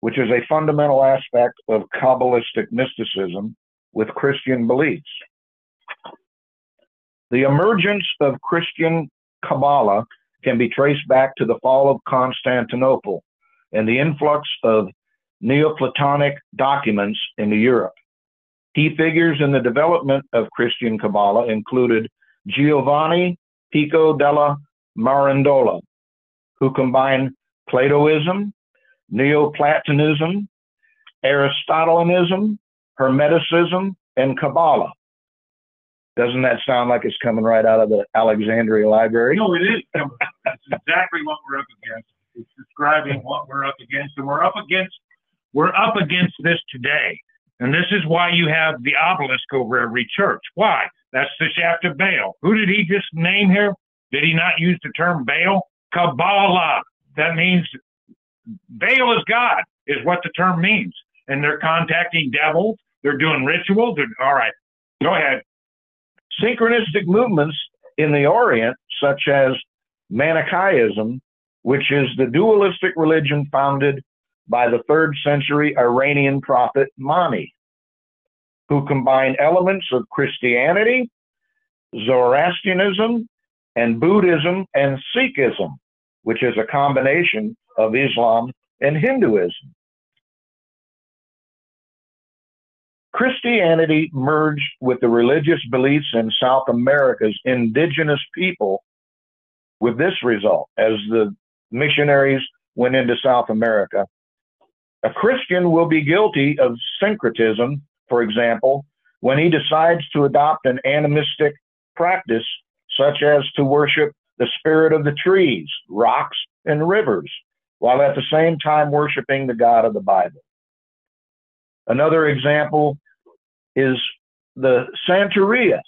which is a fundamental aspect of Kabbalistic mysticism, with Christian beliefs. The emergence of Christian Kabbalah can be traced back to the fall of Constantinople and the influx of Neoplatonic documents into Europe. Key figures in the development of Christian Kabbalah included Giovanni Pico della Mirandola, who combined Platoism, Neoplatonism, Aristotelianism, Hermeticism, and Kabbalah. Doesn't that sound like it's coming right out of the Alexandria Library? No, it is. <laughs> That's exactly what we're up against. It's describing what we're up against, and we're up against we're up against this today. And this is why you have the obelisk over every church. Why? That's the shaft of Baal. Who did he just name here? Did he not use the term Baal? Kabbalah. That means Baal is God, is what the term means. And they're contacting devils. They're doing rituals. They're, all right, go ahead. Synchronistic movements in the Orient, such as Manichaeism, which is the dualistic religion founded by the third century Iranian prophet Mani, who combined elements of Christianity, Zoroastrianism, and Buddhism and Sikhism, which is a combination of Islam and Hinduism. Christianity merged with the religious beliefs in South America's indigenous people with this result as the missionaries went into South America a Christian will be guilty of syncretism, for example, when he decides to adopt an animistic practice, such as to worship the spirit of the trees, rocks, and rivers, while at the same time worshiping the God of the Bible. Another example is the Santeria,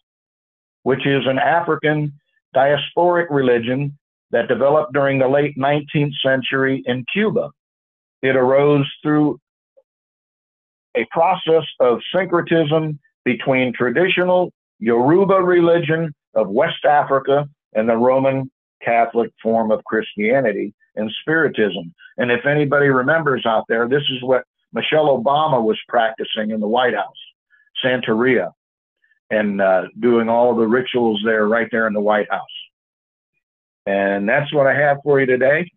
which is an African diasporic religion that developed during the late 19th century in Cuba. It arose through a process of syncretism between traditional Yoruba religion of West Africa and the Roman Catholic form of Christianity and Spiritism. And if anybody remembers out there, this is what Michelle Obama was practicing in the White House, Santeria. and uh, doing all the rituals there right there in the White House. And that's what I have for you today.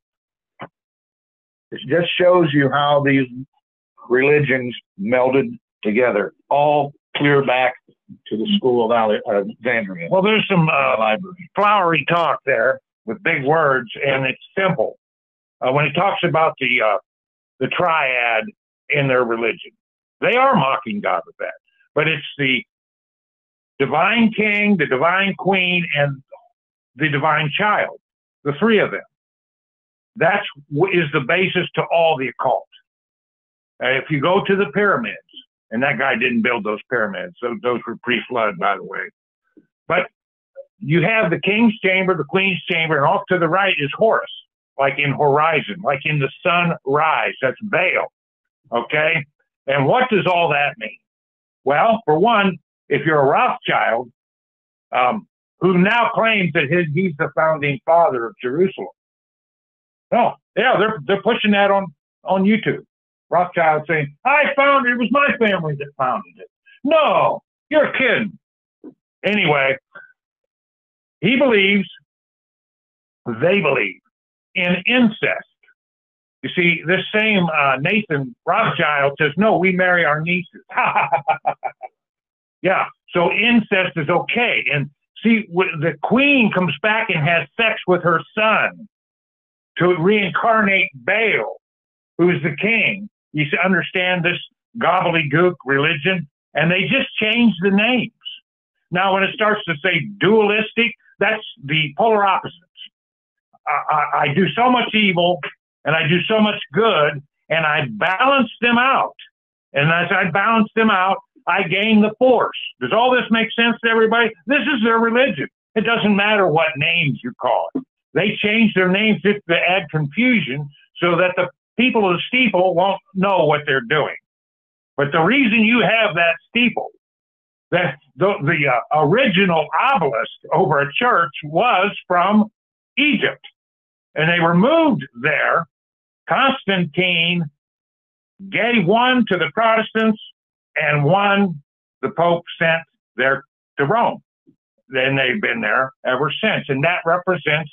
It just shows you how these religions melded together, all clear back to the School of Alexandria. Well, there's some uh, flowery talk there with big words, and it's simple. Uh, when he talks about the uh, the triad in their religion, they are mocking God with that, but it's the divine king, the divine queen, and the divine child, the three of them. That's is the basis to all the occult. Uh, if you go to the pyramids, and that guy didn't build those pyramids, so those were pre-flood, by the way. But you have the king's chamber, the queen's chamber, and off to the right is Horus, like in horizon, like in the sunrise. That's Baal. Okay? And what does all that mean? Well, for one, if you're a Rothschild, um, who now claims that his, he's the founding father of Jerusalem. No, yeah, they're they're pushing that on on YouTube. Rothschild saying, "I founded it was my family that founded it." No, you're kidding. Anyway, he believes, they believe in incest. You see, this same uh, Nathan Rothschild says, "No, we marry our nieces." <laughs> yeah, so incest is okay. And see, the queen comes back and has sex with her son to reincarnate Baal, who's the king. You understand this gobbledygook religion, and they just change the names. Now, when it starts to say dualistic, that's the polar opposites. I, I do so much evil and I do so much good, and I balance them out. And as I balance them out, I gain the force. Does all this make sense to everybody? This is their religion. It doesn't matter what names you call it. They change their names just to add confusion so that the people of the steeple won't know what they're doing. But the reason you have that steeple, that the, the uh, original obelisk over a church was from Egypt, and they were moved there. Constantine gave one to the Protestants and one the Pope sent there to Rome. Then they've been there ever since, and that represents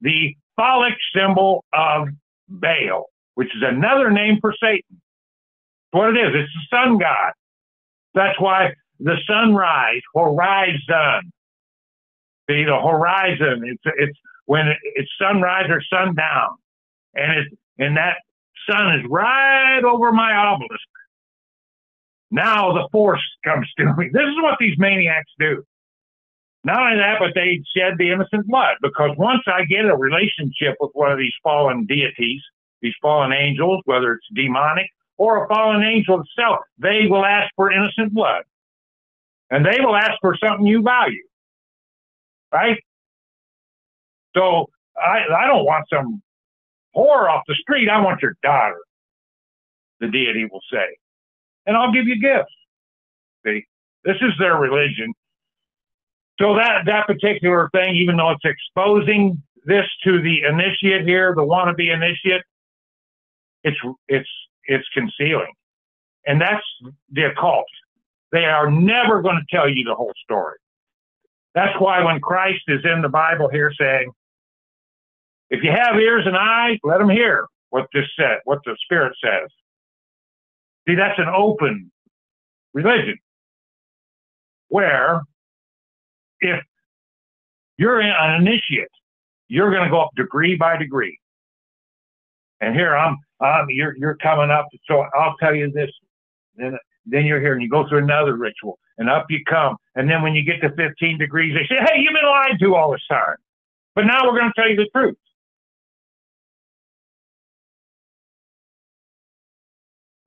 the phallic symbol of Baal which is another name for Satan. what it is. It's the sun god. That's why the sunrise, horizon. See the horizon. It's it's when it's sunrise or sundown, and it's and that sun is right over my obelisk. Now the force comes to me. This is what these maniacs do. Not only that, but they shed the innocent blood because once I get a relationship with one of these fallen deities, these fallen angels, whether it's demonic or a fallen angel itself, they will ask for innocent blood. And they will ask for something you value. Right? So I, I don't want some whore off the street. I want your daughter, the deity will say. And I'll give you gifts. See, this is their religion. So that, that particular thing, even though it's exposing this to the initiate here, the wannabe initiate, it's it's it's concealing, and that's the occult. They are never going to tell you the whole story. That's why when Christ is in the Bible here saying, "If you have ears and eyes, let them hear what this said, what the Spirit says." See, that's an open religion where if you're an initiate, you're going to go up degree by degree. And here I'm um, you're you're coming up. So I'll tell you this. Then then you're here and you go through another ritual and up you come. And then when you get to 15 degrees, they say, hey, you've been lied to all this time. But now we're going to tell you the truth.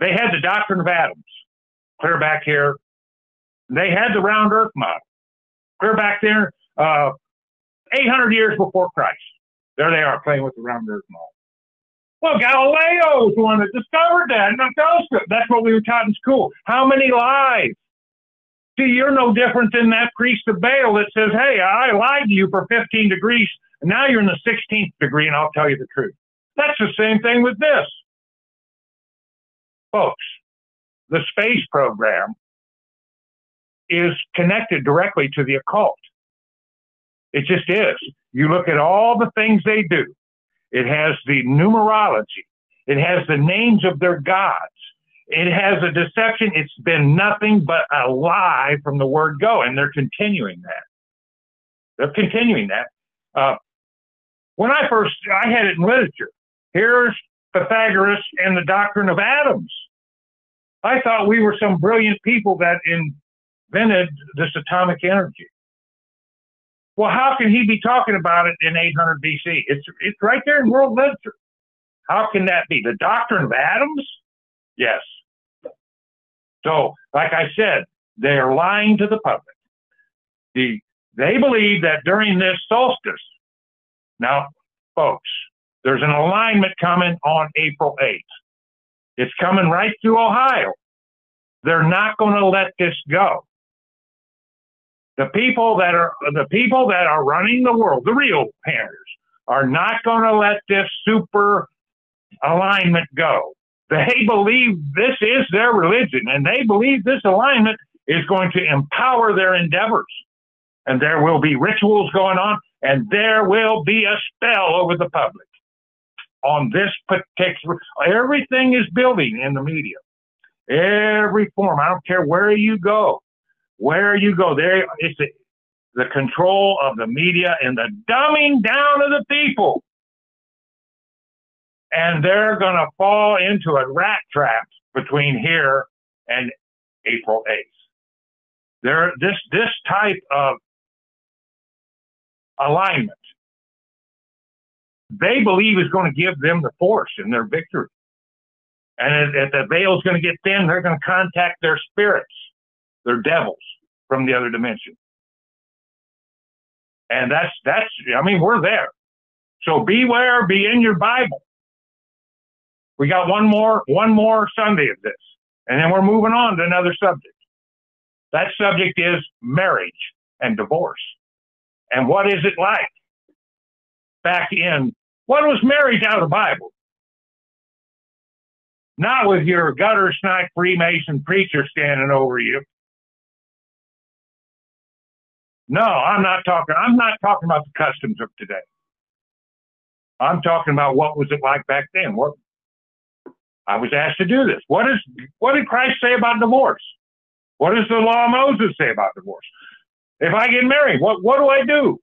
They had the doctrine of atoms, clear back here. They had the round earth model, clear back there, uh, 800 years before Christ. There they are playing with the round earth model. Well, Galileo was the one that discovered that telescope. That's what we were taught in school. How many lies? See, you're no different than that priest of Baal that says, hey, I lied to you for 15 degrees, and now you're in the 16th degree, and I'll tell you the truth. That's the same thing with this. Folks, the space program is connected directly to the occult. It just is. You look at all the things they do. It has the numerology. It has the names of their gods. It has a deception. It's been nothing but a lie from the word go, and they're continuing that. They're continuing that. Uh, when I first, I had it in literature. Here's Pythagoras and the doctrine of atoms. I thought we were some brilliant people that invented this atomic energy. Well, how can he be talking about it in 800 BC? It's it's right there in world literature. How can that be? The doctrine of atoms? Yes. So, like I said, they are lying to the public. The, they believe that during this solstice, now, folks, there's an alignment coming on April 8th. It's coming right through Ohio. They're not going to let this go. The people that are the people that are running the world, the real parents, are not going to let this super alignment go. They believe this is their religion, and they believe this alignment is going to empower their endeavors. And there will be rituals going on, and there will be a spell over the public on this particular. Everything is building in the media. Every form. I don't care where you go, where you go. There, it's the, the control of the media and the dumbing down of the people and they're going to fall into a rat trap between here and April 8th. There, this this type of alignment, they believe is going to give them the force in their victory. And if the veil is going to get thin, they're going to contact their spirits, their devils from the other dimension. And that's that's I mean we're there. So beware, be in your Bible. We got one more, one more Sunday of this, and then we're moving on to another subject. That subject is marriage and divorce. And what is it like? Back in, what was marriage out of the Bible? Not with your gutter snipe Freemason preacher standing over you. No, I'm not talking, I'm not talking about the customs of today. I'm talking about what was it like back then? What I was asked to do this. What is what did Christ say about divorce? What does the law of Moses say about divorce? If I get married, what what do I do?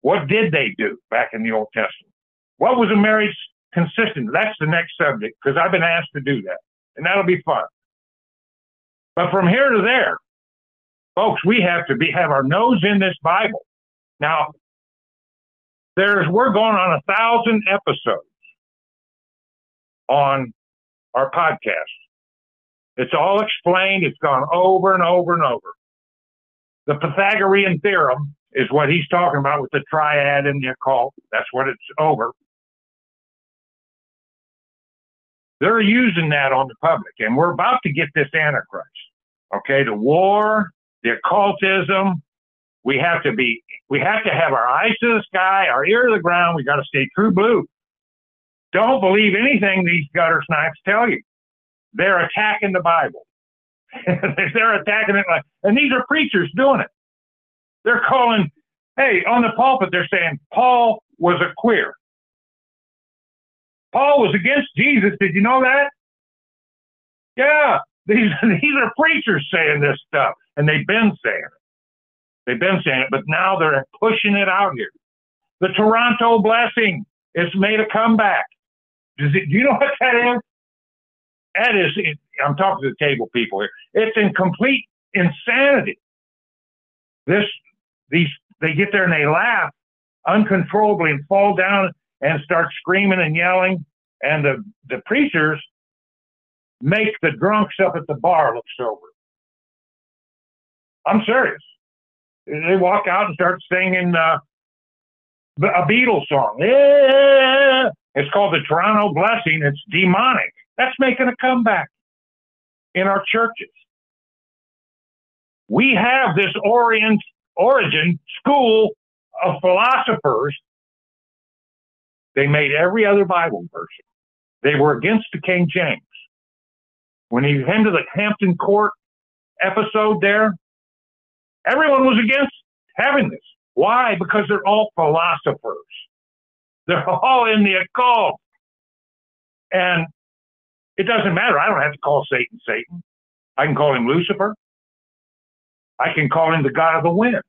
What did they do back in the Old Testament? What was a marriage consistent? That's the next subject because I've been asked to do that, and that'll be fun. But from here to there, folks, we have to be have our nose in this Bible. Now, there's we're going on a thousand episodes on our podcast. It's all explained. It's gone over and over and over. The Pythagorean theorem is what he's talking about with the triad and the occult. That's what it's over. They're using that on the public, and we're about to get this Antichrist. Okay, the war, the occultism. We have to be, we have to have our eyes to the sky, our ear to the ground. We got to stay true blue. Don't believe anything these gutter snipes tell you. They're attacking the Bible. <laughs> they're attacking it like, and these are preachers doing it. They're calling, hey, on the pulpit, they're saying Paul was a queer. Paul was against Jesus. Did you know that? Yeah, <laughs> these these are preachers saying this stuff, and they've been saying it. They've been saying it, but now they're pushing it out here. The Toronto blessing has made a comeback. Does it, do you know what that is? That is, I'm talking to the table people here. It's in complete insanity. This, these, they get there and they laugh uncontrollably and fall down and start screaming and yelling. And the, the preachers make the drunks up at the bar look sober. I'm serious. They walk out and start singing uh, a Beatles song. Yeah, it's called the Toronto Blessing. It's demonic. That's making a comeback in our churches. We have this orient, Origen school of philosophers. They made every other Bible version. They were against the King James. When he came to the Hampton Court episode there, Everyone was against having this. Why? Because they're all philosophers. They're <laughs> all in the occult. And it doesn't matter. I don't have to call Satan Satan. I can call him Lucifer. I can call him the God of the wind.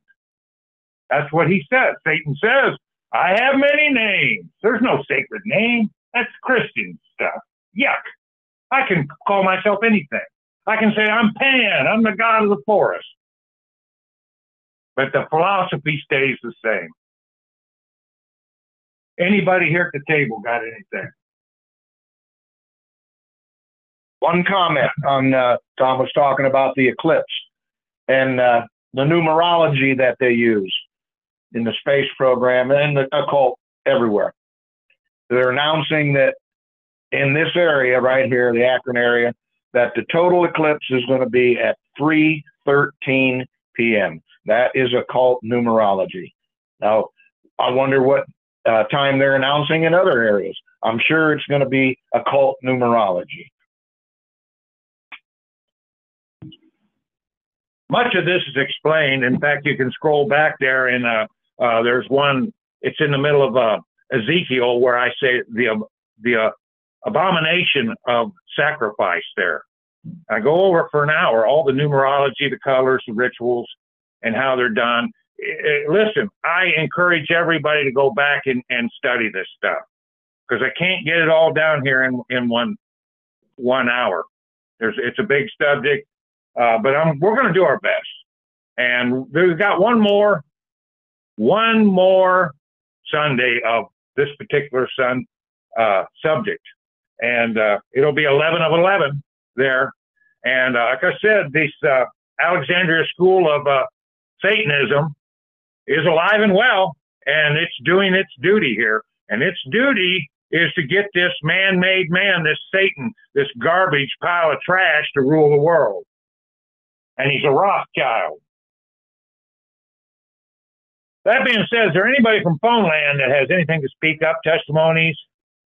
That's what he says. Satan says, I have many names. There's no sacred name. That's Christian stuff. Yuck. I can call myself anything. I can say, I'm Pan. I'm the God of the forest. But the philosophy stays the same. Anybody here at the table got anything? One comment on uh, Tom was talking about the eclipse and uh, the numerology that they use in the space program and the occult everywhere. They're announcing that in this area right here, the Akron area, that the total eclipse is going to be at 3:13 p.m. That is occult numerology. Now, I wonder what uh, time they're announcing in other areas. I'm sure it's going to be occult numerology. Much of this is explained. In fact, you can scroll back there, in uh, uh, there's one. It's in the middle of uh, Ezekiel where I say the the uh, abomination of sacrifice. There, I go over for an hour all the numerology, the colors, the rituals, and how they're done. Listen, I encourage everybody to go back and, and study this stuff because I can't get it all down here in in one one hour. There's it's a big subject. Uh, but I'm, we're going to do our best. And we've got one more, one more Sunday of this particular sun uh, subject, and uh, it'll be 11 of 11 there. And uh, like I said, this uh, Alexandria School of uh, Satanism is alive and well, and it's doing its duty here. And its duty is to get this man-made man, this Satan, this garbage pile of trash to rule the world and he's a Rothschild. That being said, is there anybody from Phone Land that has anything to speak up, testimonies,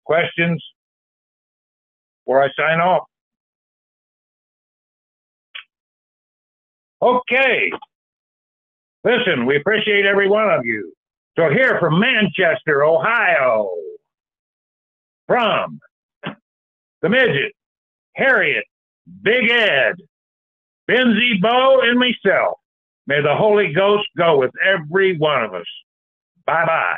questions, before I sign off? Okay. Listen, we appreciate every one of you. So here from Manchester, Ohio, from the midget, Harriet, Big Ed, Benzie Bo and myself. May the Holy Ghost go with every one of us. Bye bye.